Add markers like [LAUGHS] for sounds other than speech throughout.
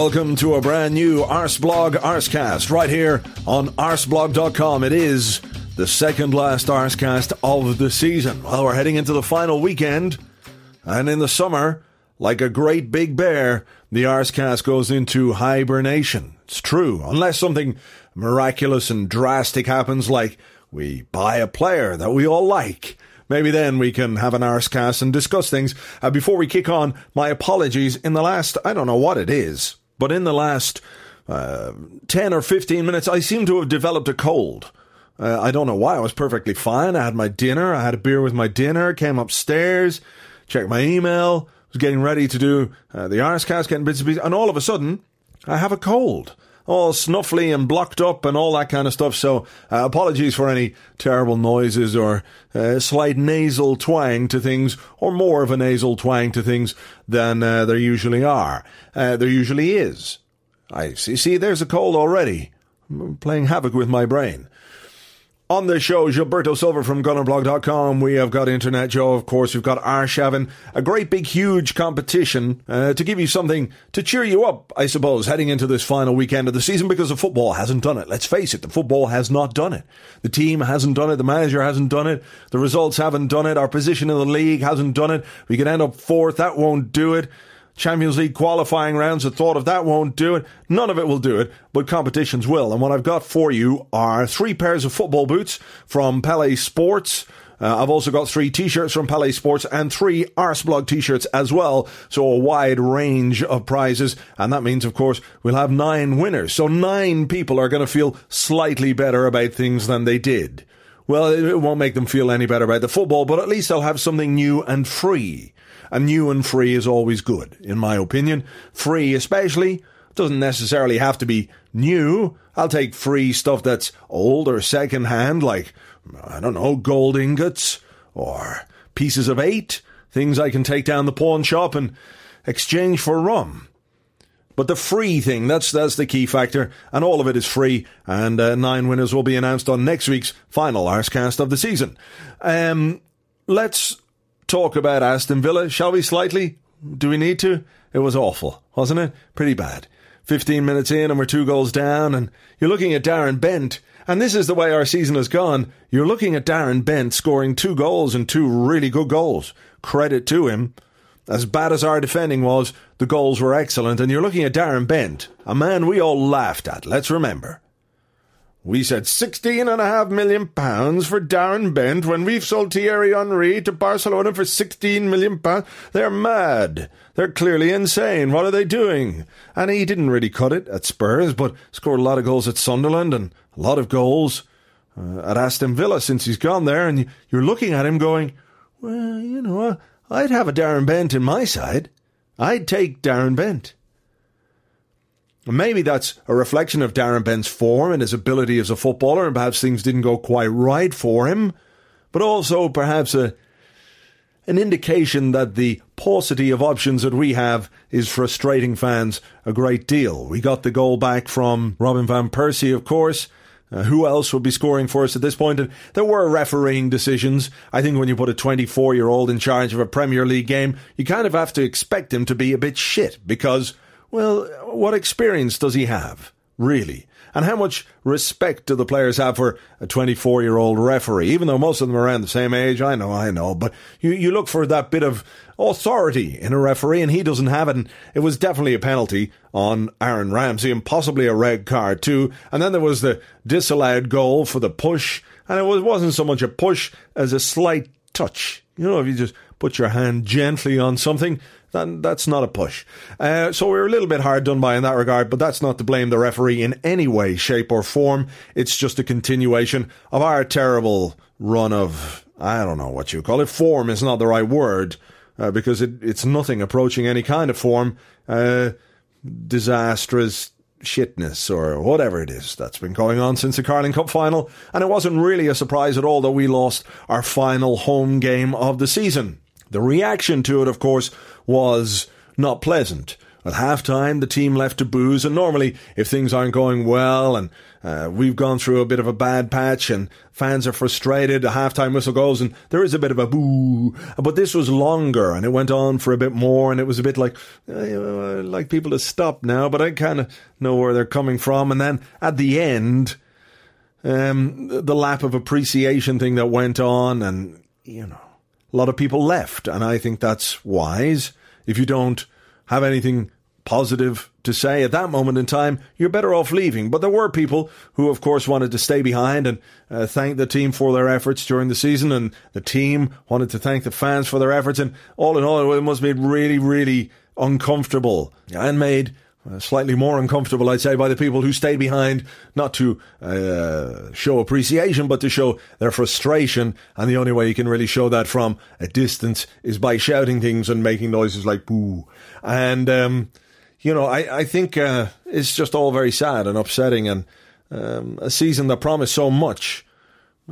Welcome to a brand new Arseblog Arsecast right here on arseblog.com. It is the second last Arsecast of the season. Well, we're heading into the final weekend, and in the summer, like a great big bear, the Arsecast goes into hibernation. It's true, unless something miraculous and drastic happens, like we buy a player that we all like. Maybe then we can have an Arsecast and discuss things. Uh, before we kick on, my apologies. In the last, I don't know what it is, but in the last uh, 10 or 15 minutes, I seem to have developed a cold. Uh, I don't know why. I was perfectly fine. I had my dinner. I had a beer with my dinner, came upstairs, checked my email, was getting ready to do uh, the Arsecast, getting bits and pieces, and all of a sudden, I have a cold all snuffly and blocked up and all that kind of stuff. So uh, apologies for any terrible noises or uh, slight nasal twang to things, or more of a nasal twang to things than uh, there usually are. Uh, there usually is. I see. See, there's a cold already. I'm playing havoc with my brain. On the show, Gilberto Silver from Gunnerblog.com. We have got Internet Joe, of course. We've got Arshavin. A great big huge competition uh, to give you something to cheer you up, I suppose, heading into this final weekend of the season because the football hasn't done it. Let's face it, the football has not done it. The team hasn't done it. The manager hasn't done it. The results haven't done it. Our position in the league hasn't done it. We could end up fourth. That won't do it. Champions League qualifying rounds, the thought of that won't do it. None of it will do it, but competitions will. And what I've got for you are three pairs of football boots from Pele Sports. Uh, I've also got three t-shirts from Pele Sports and three Arseblog t-shirts as well. So a wide range of prizes. And that means, of course, we'll have nine winners. So nine people are going to feel slightly better about things than they did. Well, it won't make them feel any better about the football, but at least they'll have something new and free. And new and free is always good, in my opinion. Free, especially, doesn't necessarily have to be new. I'll take free stuff that's old or second hand, like, I don't know, gold ingots or pieces of eight, things I can take down the pawn shop and exchange for rum. But the free thing, that's that's the key factor, and all of it is free. And uh, nine winners will be announced on next week's final Arsecast of the season. Um, let's talk about Aston Villa, shall we, slightly? Do we need to? It was awful, wasn't it? Pretty bad. 15 minutes in and we're two goals down, and you're looking at Darren Bent, and this is the way our season has gone. You're looking at Darren Bent scoring two goals and two really good goals. Credit to him. As bad as our defending was, the goals were excellent, and you're looking at Darren Bent, a man we all laughed at, let's remember. We said sixteen and a half million pounds for Darren Bent when we've sold Thierry Henry to Barcelona for sixteen million pounds. They're mad. They're clearly insane. What are they doing? And he didn't really cut it at Spurs, but scored a lot of goals at Sunderland and a lot of goals uh, at Aston Villa since he's gone there. And you're looking at him going, well, you know, I'd have a Darren Bent in my side. I'd take Darren Bent. Maybe that's a reflection of Darren Bent's form and his ability as a footballer, and perhaps things didn't go quite right for him, but also perhaps a an indication that the paucity of options that we have is frustrating fans a great deal. We got the goal back from Robin van Persie, of course. Uh, who else would be scoring for us at this point? And there were refereeing decisions. I think when you put a 24 year old in charge of a Premier League game, you kind of have to expect him to be a bit shit because well, what experience does he have, really? And how much respect do the players have for a 24 year old referee? Even though most of them are around the same age, I know, I know, but you, you look for that bit of authority in a referee, and he doesn't have it. And it was definitely a penalty on Aaron Ramsey, and possibly a red card too. And then there was the disallowed goal for the push, and it was, wasn't so much a push as a slight touch. You know, if you just put your hand gently on something, then that's not a push. Uh, so we are a little bit hard done by in that regard, but that's not to blame the referee in any way, shape, or form. It's just a continuation of our terrible run of, I don't know what you call it. Form is not the right word uh, because it, it's nothing approaching any kind of form. Uh, disastrous shitness or whatever it is that's been going on since the Carling Cup final. And it wasn't really a surprise at all that we lost our final home game of the season. The reaction to it, of course, was not pleasant. At halftime, the team left to boos, and normally, if things aren't going well and uh, we've gone through a bit of a bad patch and fans are frustrated, a halftime whistle goes and there is a bit of a boo. But this was longer and it went on for a bit more, and it was a bit like, uh, like people to stop now, but I kind of know where they're coming from. And then at the end, um, the lap of appreciation thing that went on, and, you know, a lot of people left, and I think that's wise. If you don't have anything positive to say at that moment in time, you're better off leaving. But there were people who, of course, wanted to stay behind and uh, thank the team for their efforts during the season, and the team wanted to thank the fans for their efforts. And all in all, it must have been really, really uncomfortable and made uh, slightly more uncomfortable, I'd say, by the people who stayed behind, not to uh, show appreciation, but to show their frustration. And the only way you can really show that from a distance is by shouting things and making noises like boo. And, um, you know, I, I think uh, it's just all very sad and upsetting. And um, a season that promised so much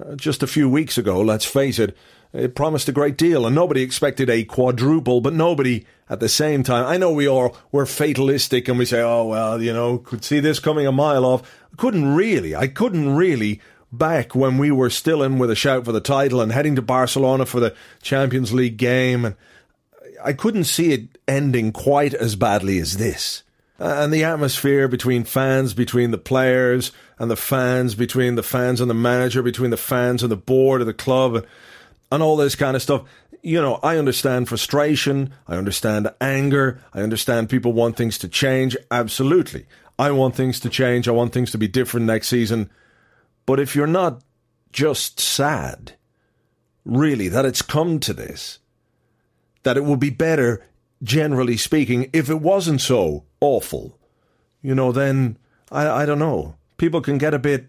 uh, just a few weeks ago, let's face it, it promised a great deal, and nobody expected a quadruple, but nobody at the same time. I know we all were fatalistic and we say, oh, well, you know, could see this coming a mile off. Couldn't really. I couldn't really back when we were still in with a shout for the title and heading to Barcelona for the Champions League game. And I couldn't see it ending quite as badly as this. And the atmosphere between fans, between the players and the fans, between the fans and the manager, between the fans and the board of the club and all this kind of stuff. You know, I understand frustration. I understand anger. I understand people want things to change. Absolutely. I want things to change. I want things to be different next season. But if you're not just sad, really, that it's come to this, that it would be better, generally speaking, if it wasn't so awful, you know, then I, I don't know. People can get a bit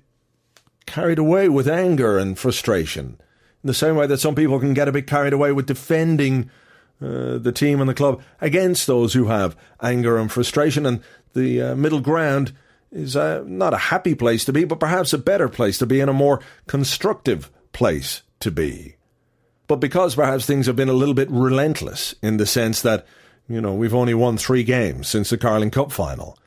carried away with anger and frustration in the same way that some people can get a bit carried away with defending uh, the team and the club against those who have anger and frustration. And the uh, middle ground is uh, not a happy place to be, but perhaps a better place to be and a more constructive place to be. But because perhaps things have been a little bit relentless in the sense that, you know, we've only won three games since the Carling Cup final.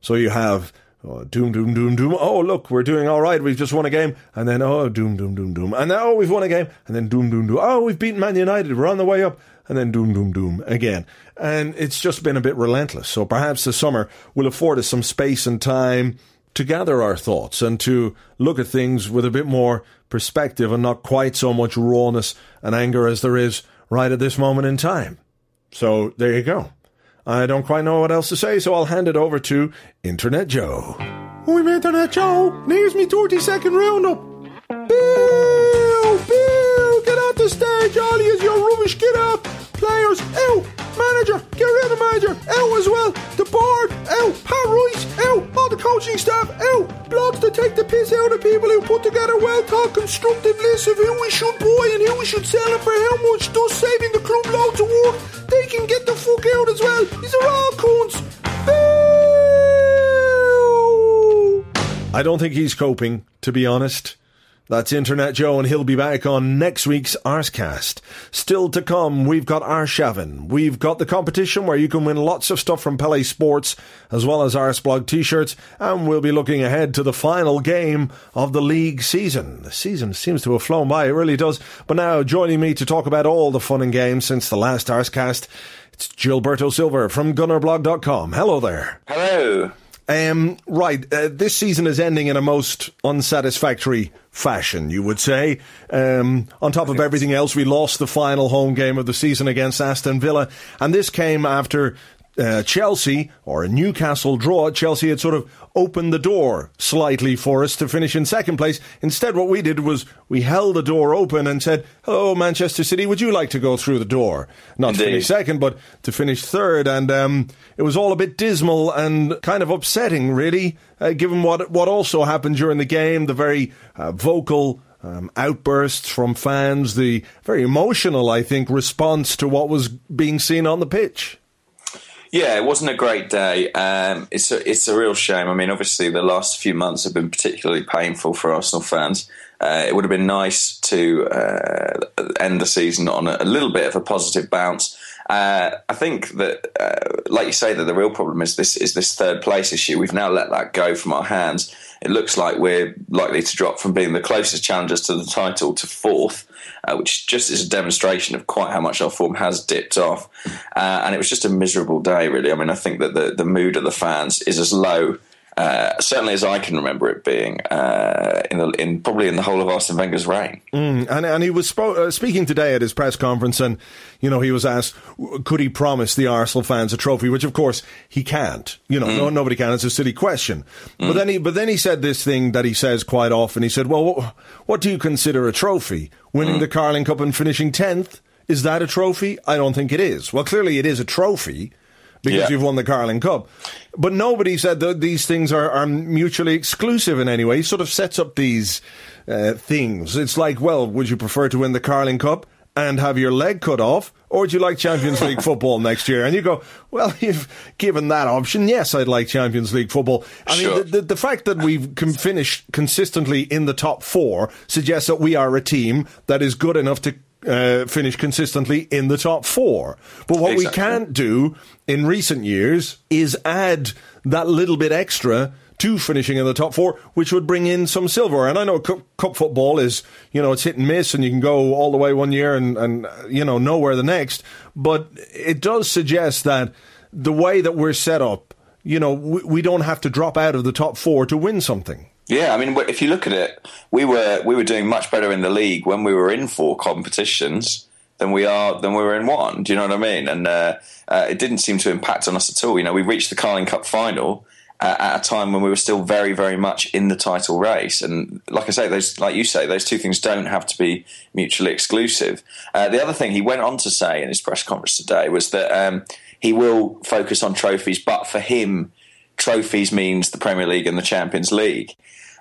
So you have Oh, doom, doom, doom, doom. Oh, look, we're doing all right. We've just won a game. And then, oh, doom, doom, doom, doom. And now, oh, we've won a game. And then, doom, doom, doom. Oh, we've beaten Man United. We're on the way up. And then, doom, doom, doom again. And it's just been a bit relentless. So perhaps the summer will afford us some space and time to gather our thoughts and to look at things with a bit more perspective and not quite so much rawness and anger as there is right at this moment in time. So there you go. I don't quite know what else to say, so I'll hand it over to Internet Joe. I'm Internet Joe, here's me 30 second roundup. Bill! Bill! Get out the stage, Ollie, is your rubbish, get out! Players, out! Manager, out as well! The board, out! Pat Rice, out! All the coaching staff, out! Blogs to take the piss out of people who put together well thought constructive lists of who we should buy and who we should sell and for how much, thus saving the club loads of work. They can get the fuck out as well. These are all cunts. Boo! I don't think he's coping, to be honest. That's Internet Joe, and he'll be back on next week's Arsecast. Still to come, we've got Arshavin. We've got the competition where you can win lots of stuff from Pele Sports, as well as Arseblog t-shirts, and we'll be looking ahead to the final game of the league season. The season seems to have flown by, it really does. But now, joining me to talk about all the fun and games since the last Arsecast, it's Gilberto Silver from GunnerBlog.com. Hello there. Hello. Um, right, uh, this season is ending in a most unsatisfactory fashion, you would say. Um, on top of everything else, we lost the final home game of the season against Aston Villa, and this came after uh, Chelsea or a Newcastle draw, Chelsea had sort of opened the door slightly for us to finish in second place. Instead, what we did was we held the door open and said, "Hello, Manchester City, would you like to go through the door? Not Indeed. to finish second, but to finish third. And um, it was all a bit dismal and kind of upsetting, really, uh, given what what also happened during the game. The very uh, vocal. Um, outbursts from fans, the very emotional, I think, response to what was being seen on the pitch. Yeah, it wasn't a great day. Um, it's a it's a real shame. I mean, obviously, the last few months have been particularly painful for Arsenal fans. Uh, it would have been nice to uh, end the season on a, a, little bit of a positive bounce. Uh, I think that, uh, like you say, that the real problem is this is this third place issue. We've now let that go from our hands. It looks like we're likely to drop from being the closest challengers to the title to fourth uh, which just is a demonstration of quite how much our form has dipped off. Uh, and it was just a miserable day, really. I mean, I think that the, the mood of the fans is as low. Uh, certainly, as I can remember it being uh, in, the, in probably in the whole of Arsene Wenger's reign, mm, and and he was spo- uh, speaking today at his press conference, and you know he was asked, could he promise the Arsenal fans a trophy? Which of course he can't. You know, mm. no, nobody can. It's a silly question. Mm. But then he but then he said this thing that he says quite often. He said, "Well, what, what do you consider a trophy? Winning mm. the Carling Cup and finishing tenth? Is that a trophy? I don't think it is. Well, clearly it is a trophy." Because yeah. you've won the Carling Cup. But nobody said that these things are, are mutually exclusive in any way. He sort of sets up these uh, things. It's like, well, would you prefer to win the Carling Cup and have your leg cut off, or would you like Champions [LAUGHS] League football next year? And you go, well, [LAUGHS] you've given that option. Yes, I'd like Champions League football. I sure. mean, the, the, the, fact that we've can finish consistently in the top four suggests that we are a team that is good enough to uh, finish consistently in the top four. But what exactly. we can't do in recent years is add that little bit extra to finishing in the top four, which would bring in some silver. And I know cup, cup, football is, you know, it's hit and miss, and you can go all the way one year and, and you know nowhere the next. But it does suggest that the way that we're set up, you know, we, we don't have to drop out of the top four to win something. Yeah, I mean, if you look at it, we were we were doing much better in the league when we were in four competitions than we are than we were in one. Do you know what I mean? And uh, uh, it didn't seem to impact on us at all. You know, we reached the Carling Cup final uh, at a time when we were still very, very much in the title race. And like I say, those, like you say, those two things don't have to be mutually exclusive. Uh, the other thing he went on to say in his press conference today was that um, he will focus on trophies, but for him trophies means the Premier League and the Champions League.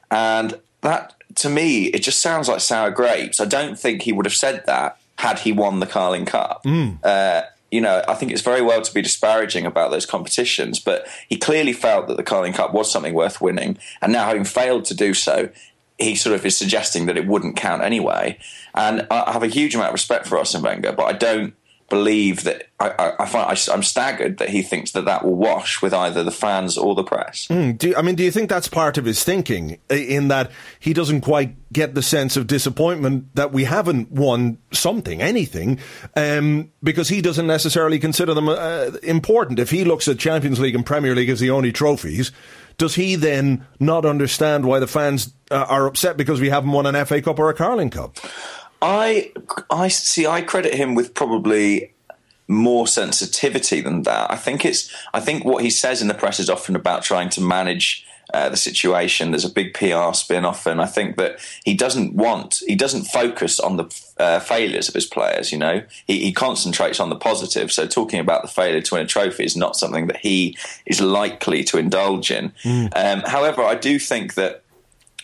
And that, to me, it just sounds like sour grapes. I don't think he would have said that had he won the Carling Cup. Mm. Uh, you know, I think it's very well to be disparaging about those competitions, but he clearly felt that the Carling Cup was something worth winning. And now, having failed to do so, he sort of is suggesting that it wouldn't count anyway. And I have a huge amount of respect for Arsene Wenger, but I don't believe that I, I, I find I, am staggered that he thinks that that will wash with either the fans or the press. Mm, do, I mean, do you think that's part of his thinking in that he doesn't quite get the sense of disappointment that we haven't won something, anything, um, because he doesn't necessarily consider them uh, important. If he looks at Champions League and Premier League as the only trophies, does he then not understand why the fans uh, are upset because we haven't won an FA Cup or a Carling Cup? I I see. I credit him with probably more sensitivity than that. I think it's. I think what he says in the press is often about trying to manage. Uh, the situation. There's a big PR spin off, and I think that he doesn't want, he doesn't focus on the uh, failures of his players. You know, he, he, concentrates on the positive. So talking about the failure to win a trophy is not something that he is likely to indulge in. Mm. Um, however, I do think that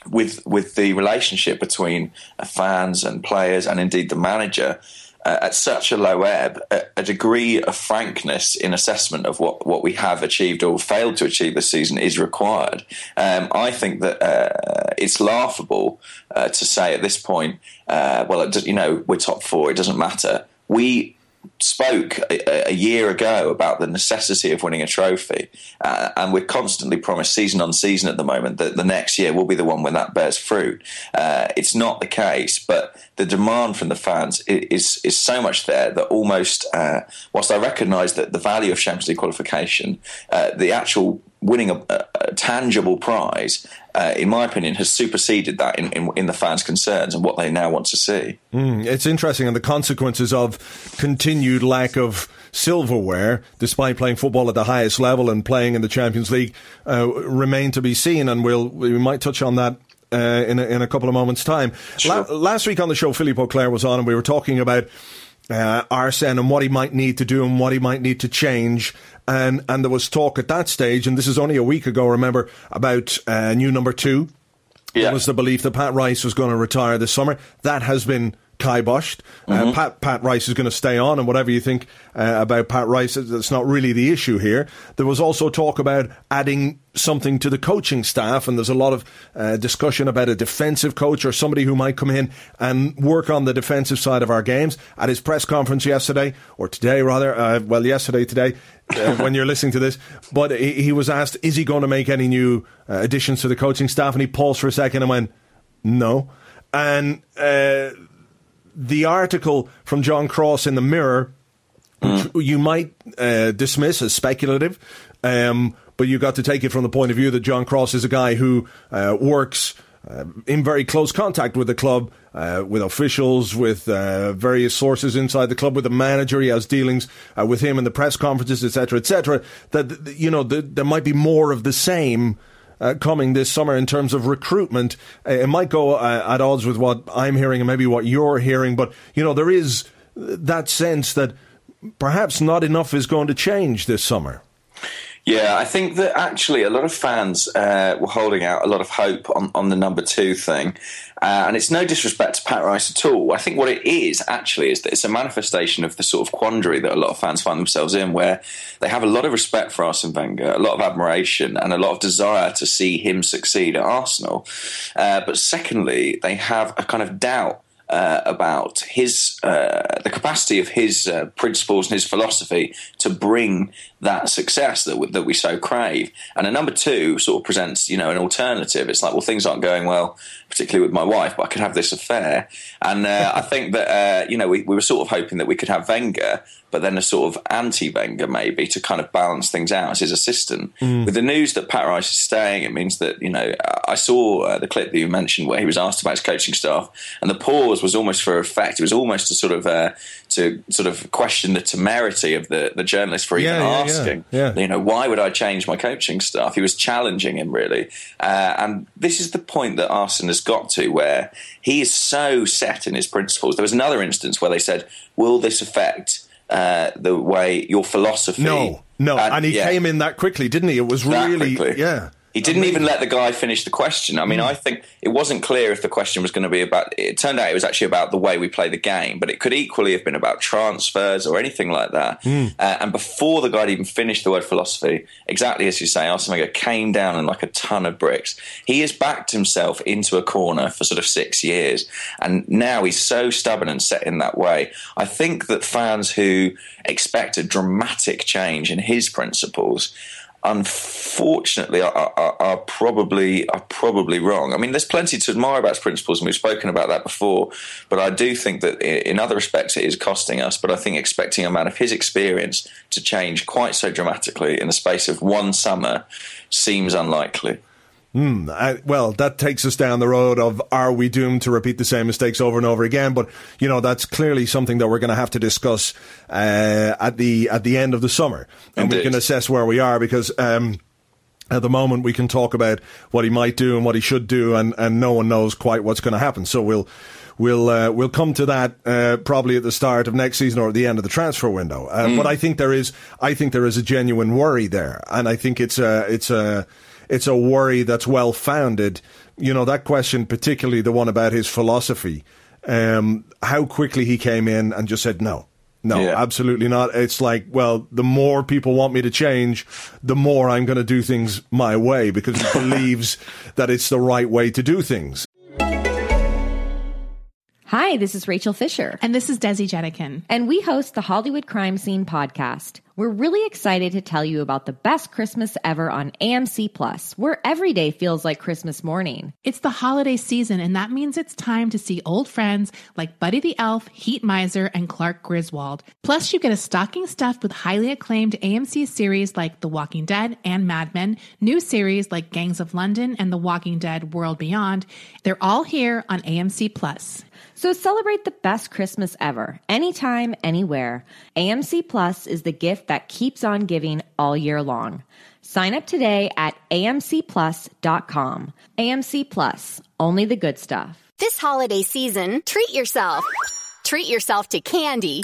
with with the relationship between fans and players and indeed the manager uh, at such a low ebb, a, a, degree of frankness in assessment of what, what we have achieved or failed to achieve this season is required. Um, I think that uh, it's laughable uh, to say at this point, uh, well, you know, we're top four, it doesn't matter. We spoke a, a, year ago about the necessity of winning a trophy, uh, and we're constantly promised season on season at the moment that the next year will be the one when that bears fruit. Uh, it's not the case, but the demand from the fans is is so much there that almost, uh, whilst I recognise that the value of Champions League qualification, uh, the actual winning a, a, a tangible prize, uh, in my opinion, has superseded that in, in, in, the fans' concerns and what they now want to see. Mm, it's interesting, and the consequences of continued lack of silverware, despite playing football at the highest level and playing in the Champions League, uh, remain to be seen. And we'll we might touch on that uh, in, a, in a couple of moments' time. Sure. La- last week on the show, Philippe Auclair was on, and we were talking about uh, Arsene and what he might need to do and what he might need to change. And and there was talk at that stage, and this is only a week ago. Remember about uh, new number two. Yeah. There was the belief that Pat Rice was going to retire this summer. That has been kiboshed. Uh, Mm-hmm. Pat Pat Rice is going to stay on, and whatever you think uh, about Pat Rice, that's not really the issue here. There was also talk about adding something to the coaching staff, and there's a lot of uh, discussion about a defensive coach or somebody who might come in and work on the defensive side of our games. At his press conference yesterday, or today rather, uh, well, yesterday, today, uh, [LAUGHS] when you're listening to this, but he, he was asked, is he going to make any new uh, additions to the coaching staff? And he paused for a second and went, no. And uh, the article from John Cross in the Mirror, which you might uh, dismiss as speculative, um, but you got to take it from the point of view that John Cross is a guy who uh, works. Uh, in very close contact with the club, uh, with officials, with uh, various sources inside the club, with the manager. He has dealings uh, with him in the press conferences, etc., etc. That you know, th- there might be more of the same uh, coming this summer in terms of recruitment. Uh, it might go uh, at odds with what I'm hearing and maybe what you're hearing, but you know there is that sense that perhaps not enough is going to change this summer. Yeah, I think that actually a lot of fans uh, were holding out a lot of hope on, on the number two thing. Uh, and it's no disrespect to Pat Rice at all. I think what it is actually is that it's a manifestation of the sort of quandary that a lot of fans find themselves in, where they have a lot of respect for Arsene Wenger, a lot of admiration, and a lot of desire to see him succeed at Arsenal. Uh, but secondly, they have a kind of doubt uh, about his uh, the capacity of his uh, principles and his philosophy to bring that success that we, that we so crave. And a number two sort of presents, you know, an alternative. It's like, well, things aren't going well, particularly with my wife, but I could have this affair. And uh, I [LAUGHS] think that uh, you know we, we were sort of hoping that we could have Wenger, but then a sort of anti-Wenger maybe to kind of balance things out as his assistant. With the news that Pat Rice is staying, it means that you know I saw uh, the clip that you mentioned where he was asked about his coaching staff, and the pause was almost for effect. It was almost to sort of uh, to sort of question the temerity of the the journalist for even Yeah, yeah, asking, Yeah. you know, why would I change my coaching staff? He was challenging him really, uh, and this is the point that Arsene has got to where he is so set in his principles. There was another instance where they said, "Will this affect?" Uh, the way your philosophy. No, no, and, he yeah. came in that quickly, didn't he? It was That really, quickly. yeah. He didn't even let the guy finish the question. I mean, I think it wasn't clear if the question was going to be about. It turned out it was actually about the way we play the game, but it could equally have been about transfers or anything like that. Uh, and before the guy had even finished the word philosophy, exactly as you say, Arsene Wenger came down in like a ton of bricks. He has backed himself into a corner for sort of six years, and now he's so stubborn and set in that way. I think that fans who expect a dramatic change in his principles unfortunately are, are, are probably are probably wrong. I mean, there's plenty to admire about principles, and we've spoken about that before. But I do think that in other respects it is costing us. But I think expecting a man of his experience to change quite so dramatically in the space of one summer seems unlikely. Uh, well, that takes us down the road of are we doomed to repeat the same mistakes over and over again? But you know that's clearly something that we're going to have to discuss uh, at the at the end of the summer, and we can assess where we are because. Um, at the moment, we can talk about what he might do and what he should do, and, and no one knows quite what's going to happen. So we'll we'll uh, we'll come to that uh, probably at the start of next season or at the end of the transfer window. Uh, But I think there is I think there is a genuine worry there, and I think it's a it's a it's a worry that's well founded. You know that question, particularly the one about his philosophy, um, how quickly he came in and just said no. No, Yeah. absolutely not. It's like, well, the more people want me to change, the more I'm going to do things my way because he [LAUGHS] believes that it's the right way to do things. Hi, this is Rachel Fisher, And this is Desi Jedeikin. and we host the Hollywood Crime Scene podcast. We're really excited to tell you about the best Christmas ever on AMC Plus, where every day feels like Christmas morning. It's the holiday season, and that means it's time to see old friends like Buddy the Elf, Heat Miser, and Clark Griswold. Plus, you get a stocking stuffed with highly acclaimed AMC series like The Walking Dead and Mad Men, new series like Gangs of London and The Walking Dead World Beyond. They're all here on AMC Plus. So celebrate the best Christmas ever, anytime, anywhere. AMC Plus is the gift that keeps on giving all year long. Sign up today at amcplus.com. AMC Plus, only the good stuff. This holiday season, treat yourself. Treat yourself to candy.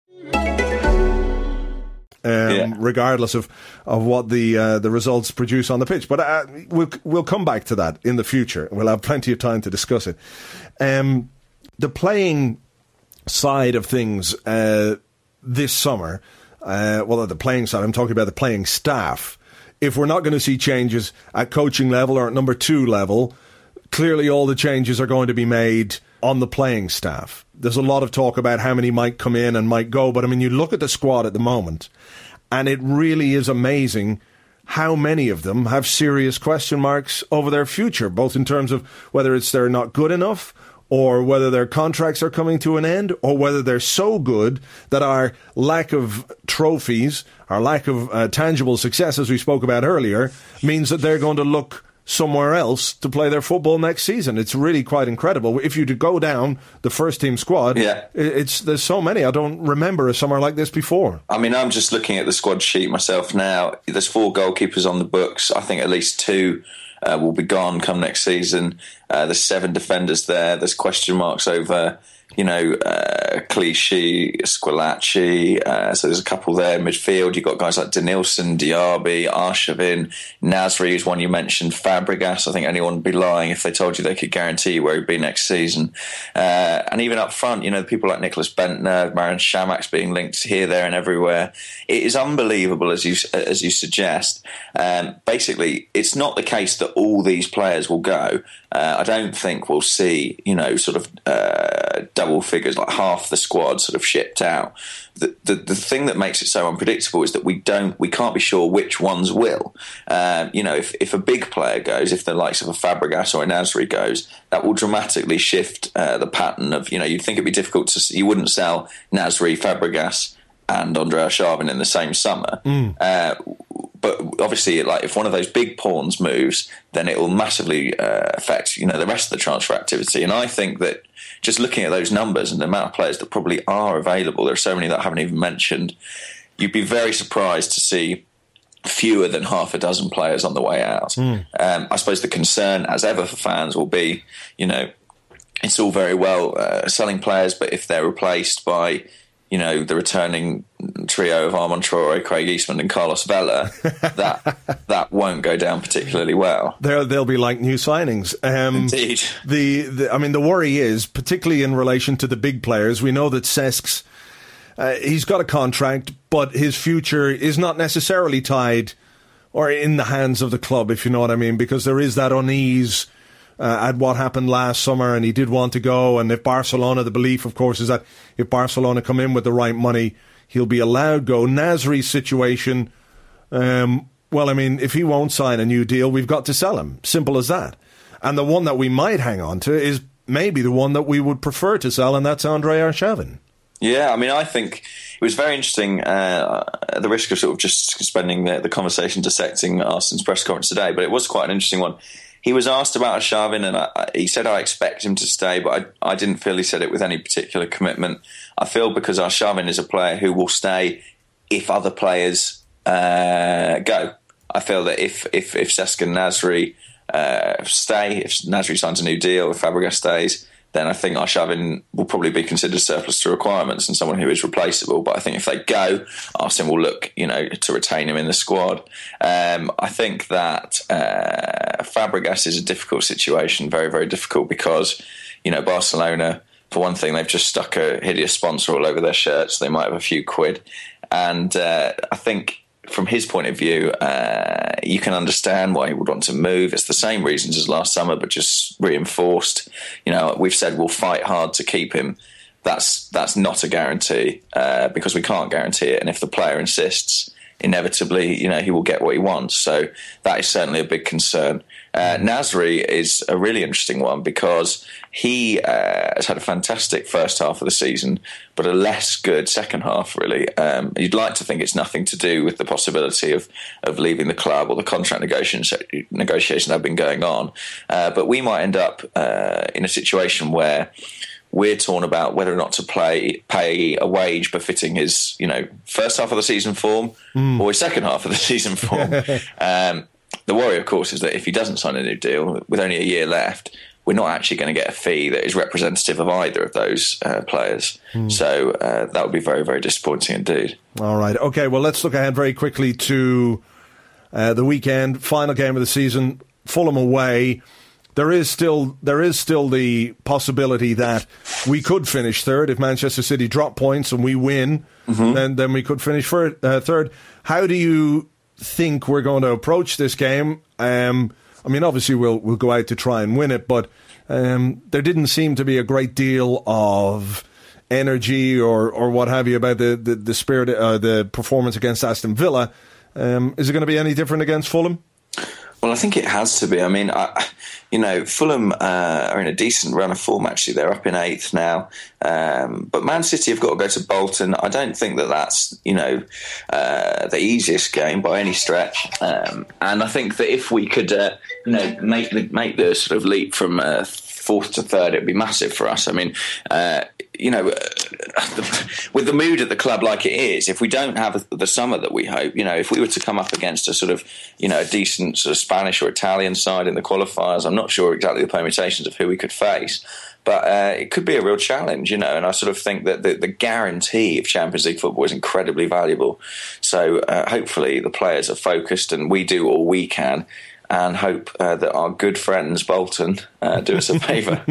um, yeah. regardless of, of what the uh, the results produce on the pitch. But uh, we'll we'll come back to that in the future. We'll have plenty of time to discuss it. Um, the playing side of things uh, this summer, uh, well, the playing side. I'm talking about the playing staff. If we're not going to see changes at coaching level or at number two level, clearly all the changes are going to be made on the playing staff. There's a lot of talk about how many might come in and might go, but I mean, you look at the squad at the moment, and it really is amazing how many of them have serious question marks over their future, both in terms of whether it's they're not good enough or whether their contracts are coming to an end, or whether they're so good that our lack of trophies, our lack of uh, tangible success, as we spoke about earlier, means that they're going to look somewhere else to play their football next season. It's really quite incredible. If you go down the first team squad, yeah. it's there's so many. I don't remember a summer like this before. I mean, I'm just looking at the squad sheet myself now. There's four goalkeepers on the books. I think at least two uh, will be gone come next season. Uh, there's seven defenders there. There's question marks over you know, uh, Clichy, Squillaci. Uh, so there's a couple there midfield. You've got guys like Denilson, Diaby, Arshavin, Nasri is one you mentioned, Fabregas. I think anyone would be lying if they told you they could guarantee where he'd be next season. Uh, and even up front, you know, people like Nicklas Bendtner, Marouane Chamakh being linked here, there, and everywhere. It is unbelievable, as you as you suggest. Um, basically, it's not the case that all these players will go. Uh, I don't think we'll see, you know, sort of uh, double figures, like half the squad sort of shipped out. The, the, the thing that makes it so unpredictable is that we don't, we can't be sure which ones will. Um, you know, if, if a big player goes, if the likes of a Fabregas or a Nasri goes, that will dramatically shift uh, the pattern of, you know, you'd think it'd be difficult to, you wouldn't sell Nasri, Fabregas, and Andre Arshavin in the same summer. Mm. But obviously, like if one of those big pawns moves, then it will massively uh, affect you know the rest of the transfer activity. And I think that just looking at those numbers and the amount of players that probably are available, there are so many that I haven't even mentioned. You'd be very surprised to see fewer than half a dozen players on the way out. Mm. Um, I suppose the concern, as ever, for fans will be, you know, it's all very well uh, selling players, but if they're replaced by you know, the returning trio of Armand Traore, Craig Eastmond, and Carlos Vela, [LAUGHS] that that won't go down particularly well. They'll, they'll be like new signings. Um, Indeed. The, the, I mean, the worry is, particularly in relation to the big players, we know that Cesc's, uh, he's got a contract, but his future is not necessarily tied or in the hands of the club, if you know what I mean, because there is that unease – uh, at what happened last summer, and he did want to go. And if Barcelona, the belief, of course, is that if Barcelona come in with the right money, he'll be allowed go. Nasri's situation, um, well, I mean, if he won't sign a new deal, we've got to sell him. Simple as that. And the one that we might hang on to is maybe the one that we would prefer to sell, and that's Andre Arshavin. Yeah, I mean, I think it was very interesting. Uh, at the risk of sort of just spending the, the conversation dissecting Arsenal's press conference today, but it was quite an interesting one he was asked about Arshavin, and I, he said, I expect him to stay, but I, I, didn't feel he said it with any particular commitment. I feel because Arshavin is a player who will stay if other players uh, go. I feel that if if if and Nasri uh, stay, if Nasri signs a new deal, if Fabregas stays, then I think Arshavin will probably be considered surplus to requirements and someone who is replaceable. But I think if they go, Arsene will look, you know, to retain him in the squad. Um, I think that uh, Fabregas is a difficult situation, very, very difficult because, you know, Barcelona, for one thing, they've just stuck a hideous sponsor all over their shirts. They might have a few quid. And uh, I think from his point of view, uh, you can understand why he would want to move. It's the same reasons as last summer, but just reinforced. You know, we've said we'll fight hard to keep him. That's that's not a guarantee uh, because we can't guarantee it. And if the player insists, inevitably, you know, he will get what he wants. So that is certainly a big concern. Uh, Nasri is a really interesting one because he uh, has had a fantastic first half of the season, but a less good second half. Really, um, you'd like to think it's nothing to do with the possibility of of leaving the club or the contract negotiations negotiations that have been going on. Uh, but we might end up uh, in a situation where we're torn about whether or not to play pay a wage befitting his you know first half of the season form mm. or his second half of the [LAUGHS] season form. [LAUGHS] um, the worry, of course, is that if he doesn't sign a new deal with only a year left, we're not actually going to get a fee that is representative of either of those uh, players. Mm. So uh, that would be very, very disappointing indeed. All right. Okay. Well, let's look ahead very quickly to uh, the weekend, final game of the season, Fulham away there is still there is still the possibility that we could finish third if Manchester City drop points and we win, mm-hmm. then then we could finish for, uh, third. How do you think we're going to approach this game? Um, I mean, obviously we'll we'll go out to try and win it, but um, there didn't seem to be a great deal of energy or or what have you about the the, the spirit uh, the performance against Aston Villa. Um, is it going to be any different against Fulham? Well, I think it has to be. I mean, I, you know, Fulham uh, are in a decent run of form. Actually, they're up in eighth now. Um, but Man City have got to go to Bolton. I don't think that that's you know uh, the easiest game by any stretch. Um, and I think that if we could, uh, you know, make the make the sort of leap from uh, fourth to third, it'd be massive for us. I mean, uh, you know, uh, [LAUGHS] with the mood at the club like it is, if we don't have the summer that we hope, you know, if we were to come up against a sort of, you know, a decent sort of Spanish or Italian side in the qualifiers, I'm not sure exactly the permutations of who we could face. But uh, it could be a real challenge, you know, and I sort of think that the, the guarantee of Champions League football is incredibly valuable. So uh, hopefully the players are focused and we do all we can and hope uh, that our good friends Bolton uh, do us a [LAUGHS] favour.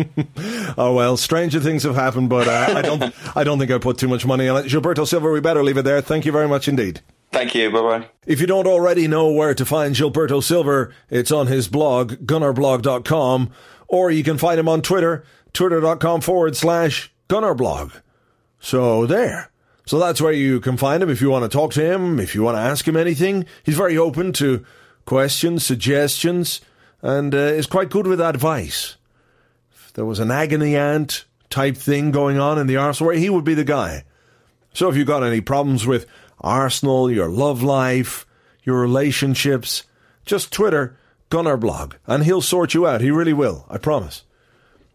oh well, stranger things have happened, but uh, I don't. I don't think I put too much money on it. Gilberto Silver, we better leave it there. Thank you very much indeed. Thank you. Bye bye. If you don't already know where to find Gilberto Silver, it's on his blog, gunnerblog.com, or you can find him on Twitter, twitter.com forward slash gunnerblog. So there. So that's where you can find him if you want to talk to him, if you want to ask him anything. He's very open to questions, suggestions, and uh, is quite good with advice. If there was an agony aunt type thing going on in the Arsenal, he would be the guy. So if you've got any problems with Arsenal, your love life, your relationships, just Twitter Gunner Blog, and he'll sort you out. He really will, I promise.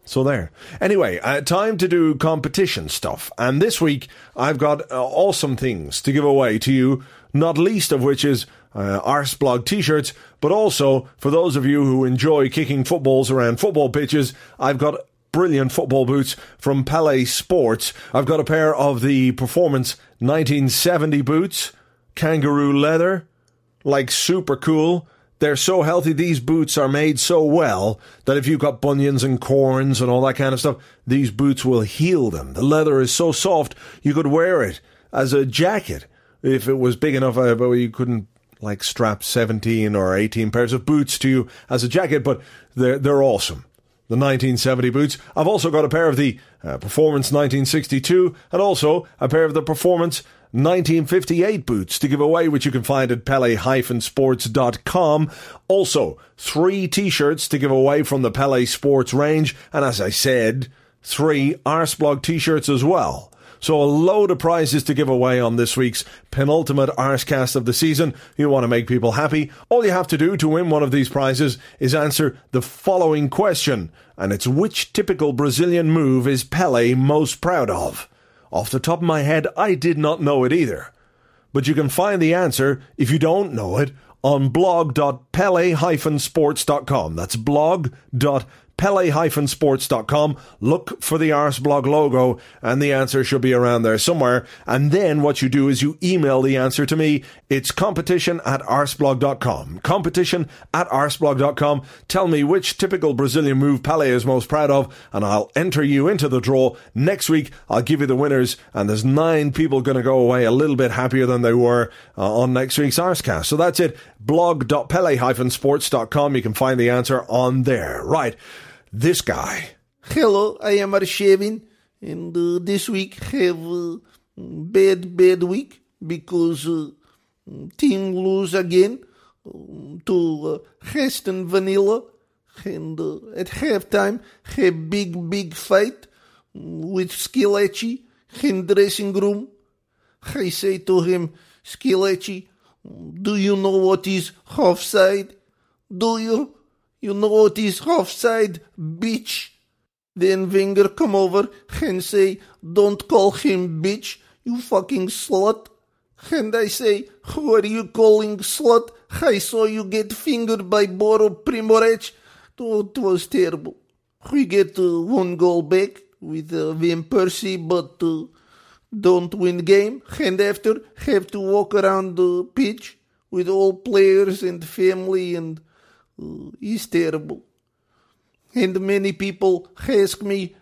So there. Anyway, uh, time to do competition stuff. And this week, I've got uh, awesome things to give away to you, not least of which is uh, Arseblog t-shirts, but also for those of you who enjoy kicking footballs around football pitches, I've got brilliant football boots from Pele Sports. I've got a pair of the Performance 1970 boots, kangaroo leather, like super cool. They're so healthy. These boots are made so well that if you've got bunions and corns and all that kind of stuff, these boots will heal them. The leather is so soft you could wear it as a jacket if it was big enough, uh, but you couldn't like strap 17 or 18 pairs of boots to you as a jacket, but they're, they're awesome. The 1970 boots. I've also got a pair of the uh, Performance 1962 and also a pair of the Performance 1958 boots to give away, which you can find at pele-sports.com. Also, three t-shirts to give away from the Pele Sports range. And as I said, three Arseblog t-shirts as well. So a load of prizes to give away on this week's penultimate Arsecast of the season. You want to make people happy. All you have to do to win one of these prizes is answer the following question. And it's which typical Brazilian move is Pele most proud of? Off the top of my head, I did not know it either. But you can find the answer, if you don't know it, on blog.pele-sports.com. That's blog.pele pele-sports.com. Look for the Arseblog logo and the answer should be around there somewhere. And then what you do is you email the answer to me. It's competition at arseblog.com. Competition at arseblog.com. Tell me which typical Brazilian move Pele is most proud of and I'll enter you into the draw. Next week, I'll give you the winners and there's nine people going to go away a little bit happier than they were uh, on next week's Arsecast. So that's it. blog.pele-sports.com. You can find the answer on there. Right this guy. Hello, I am Arshavin, and uh, this week have uh, bad, bad week because uh, team lose again um, to uh, Heston Vanilla, and uh, at halftime have big, big fight with Skilechi in dressing room. I say to him, Skilechi, do you know what is offside? Do you? You know what is offside, bitch? Then Wenger come over and say, don't call him bitch, you fucking slut. And I say, who are you calling slut? I saw you get fingered by Boro Primorac. Oh, it was terrible. We get uh, one goal back with uh, Van Persie, but uh, don't win game. And after, have to walk around the pitch with all players and family and is terrible. And many people ask me,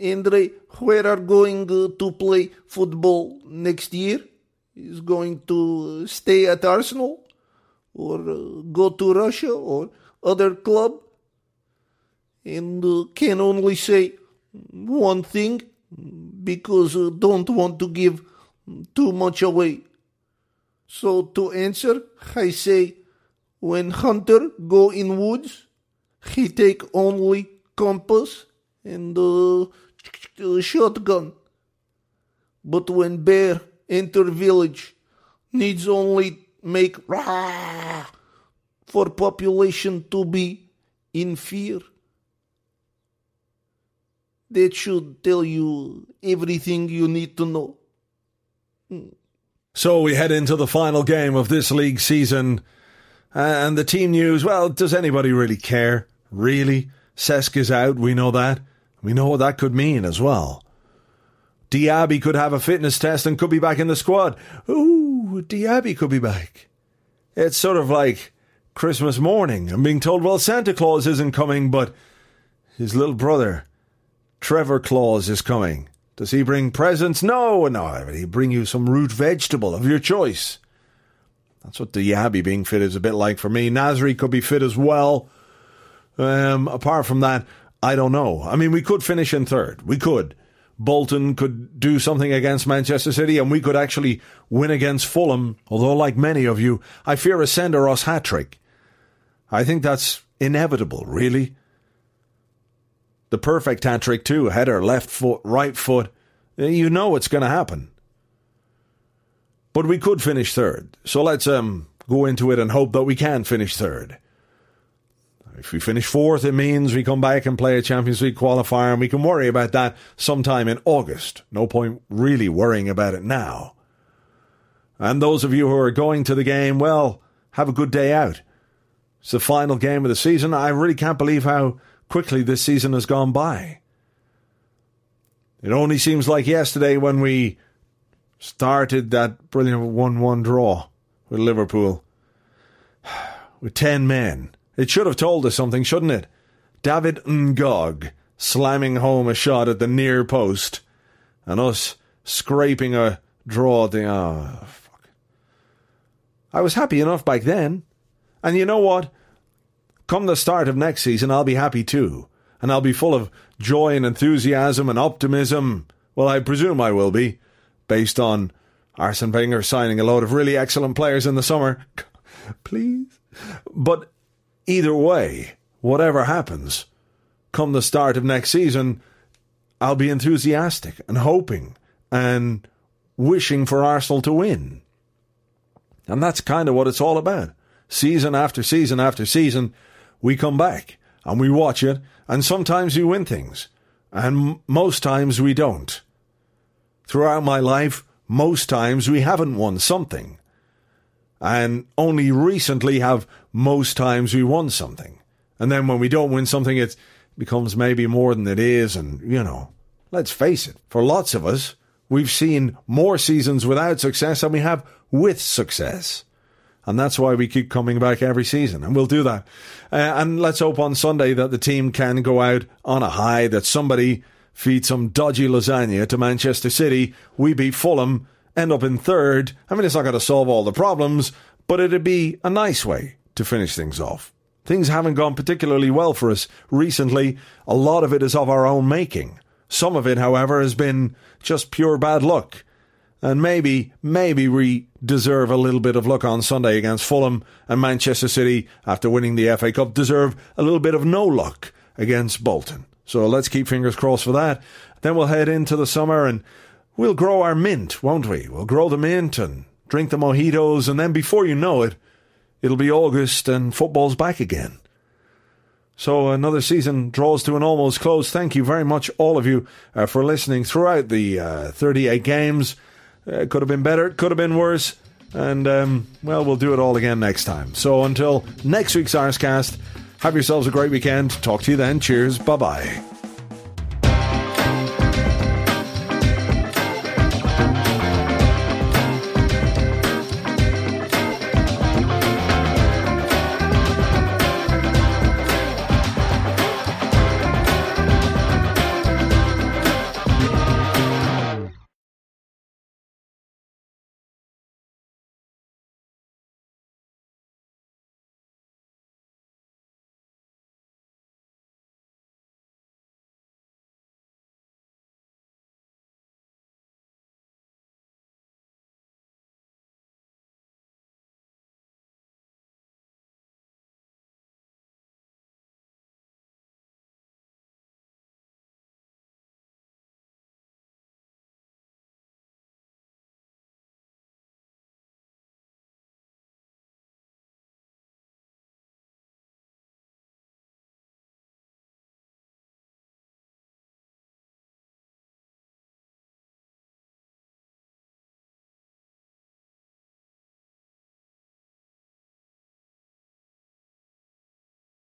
Andre, where are going uh, to play football next year? Is going to stay at Arsenal or uh, go to Russia or other club? And uh, can only say one thing because don't want to give too much away. So to answer, I say when hunter go in woods, he take only compass and a shotgun. But when bear enter village, needs only make rah for population to be in fear. That should tell you everything you need to know. So we head into the final game of this league season. Uh, and the team news, well, does anybody really care? Really? Cesc is out, we know that. We know what that could mean as well. Diaby could have a fitness test and could be back in the squad. Ooh, Diaby could be back. It's sort of like Christmas morning. I'm being told, well, Santa Claus isn't coming, but his little brother, Trevor Claus, is coming. Does he bring presents? No, no, he'll bring you some root vegetable of your choice. That's what Diaby being fit is a bit like for me. Nasri could be fit as well. Um, apart from that, I don't know. I mean, we could finish in third. We could. Bolton could do something against Manchester City, and we could actually win against Fulham. Although, like many of you, I fear a Senderos hat trick. I think that's inevitable, really. The perfect hat trick, too. Header, left foot, right foot. You know it's going to happen. But we could finish third. So let's um, go into it and hope that we can finish third. If we finish fourth, it means we come back and play a Champions League qualifier, and we can worry about that sometime in August. No point really worrying about it now. And those of you who are going to the game, well, have a good day out. It's the final game of the season. I really can't believe how quickly this season has gone by. It only seems like yesterday when we started that brilliant 1 1 draw with Liverpool [SIGHS] with 10 men. It should have told us something, shouldn't it? David Ngog slamming home a shot at the near post and us scraping a draw at the. Oh, fuck. I was happy enough back then. And you know what? Come the start of next season, I'll be happy too. And I'll be full of joy and enthusiasm and optimism. Well, I presume I will be based on Arsene Wenger signing a load of really excellent players in the summer. [LAUGHS] Please. But either way, whatever happens, come the start of next season, I'll be enthusiastic and hoping and wishing for Arsenal to win. And that's kind of what it's all about. Season after season after season, we come back and we watch it, and sometimes we win things, and most times we don't. Throughout my life, most times we haven't won something. And only recently have most times we won something. And then when we don't win something, it becomes maybe more than it is. And, you know, let's face it, for lots of us, we've seen more seasons without success than we have with success. And that's why we keep coming back every season. And we'll do that. Uh, and let's hope on Sunday that the team can go out on a high, that somebody feeds some dodgy lasagna to Manchester City. We beat Fulham, end up in third. I mean, it's not going to solve all the problems, but it'd be a nice way to finish things off. Things haven't gone particularly well for us recently. A lot of it is of our own making. Some of it, however, has been just pure bad luck. And maybe, maybe we deserve a little bit of luck on Sunday against Fulham and Manchester City after winning the FA Cup deserve a little bit of no luck against Bolton. So let's keep fingers crossed for that. Then we'll head into the summer and we'll grow our mint, won't we? We'll grow the mint and drink the mojitos and then before you know it, it'll be August and football's back again. So another season draws to an almost close. Thank you very much, all of you, uh, for listening throughout the uh, 38 games. It uh, could have been better, it could have been worse. And, um, well, we'll do it all again next time. So until next week's Arsecast, have yourselves a great weekend. Talk to you then. Cheers. Bye bye.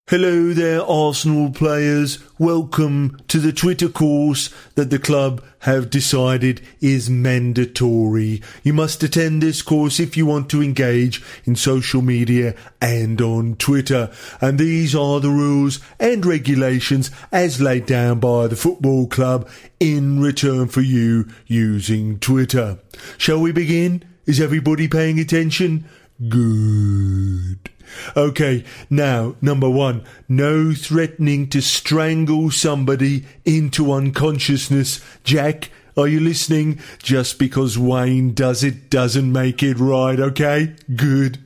Hello there, Arsenal players. Welcome to the Twitter course that the club have decided is mandatory. You must attend this course if you want to engage in social media and on Twitter. And these are the rules and regulations as laid down by the football club in return for you using Twitter. Shall we begin? Is everybody paying attention? Good. Okay, now, number one, no threatening to strangle somebody into unconsciousness. Jack, are you listening? Just because Wayne does it doesn't make it right, okay? Good.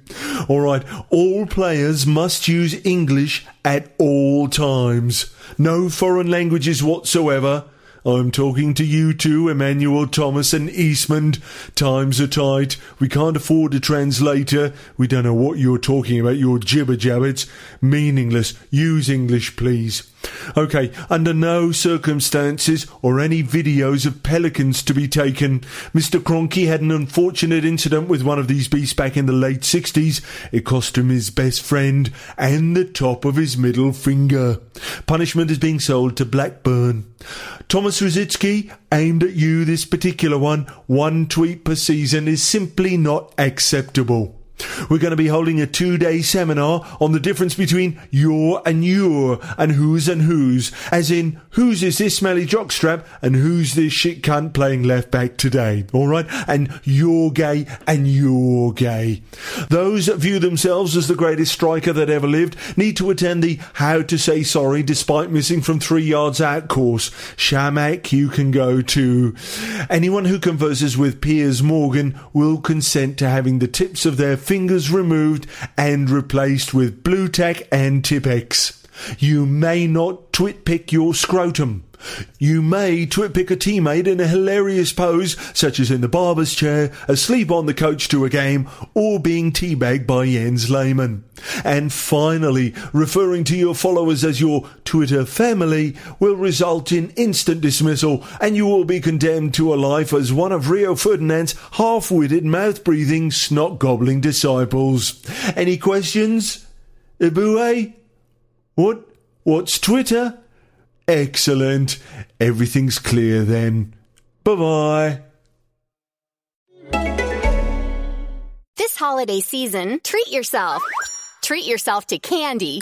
Alright, all players must use English at all times. No foreign languages whatsoever. I'm talking to you two, Emmanuel Thomas and Eastmond. Times are tight. We can't afford a translator. We don't know what you're talking about. Your jibber jabbers. Meaningless. Use English, please. Okay, under no circumstances or any videos of pelicans to be taken. Mr. Kroenke had an unfortunate incident with one of these beasts back in the late 60s. It cost him his best friend and the top of his middle finger. Punishment is being sold to Blackburn. Thomas Rosicky, aimed at you this particular one, one tweet per season is simply not acceptable. We're going to be holding a two day seminar on the difference between your and you're and whose and who's, as in whose is this smelly jockstrap and who's this shit cunt playing left back today, alright? And you're gay and you're gay. Those that view themselves as the greatest striker that ever lived need to attend the How to Say Sorry Despite Missing from Three Yards Out course. Chamakh, you can go to. Anyone who converses with Piers Morgan will consent to having the tips of their fingers removed and replaced with Blu Tack and Tipp-Ex. You may not TwitPic your scrotum. You may TwitPic a teammate in a hilarious pose, such as in the barber's chair, asleep on the coach to a game, or being teabagged by Jens Lehmann. And finally, referring to your followers as your Twitter family will result in instant dismissal, and you will be condemned to a life as one of Rio Ferdinand's half-witted, mouth-breathing, snot-gobbling disciples. Any questions? Eboué? What? What's Twitter? Excellent. Everything's clear then. Bye bye. This holiday season, treat yourself. Treat yourself to candy.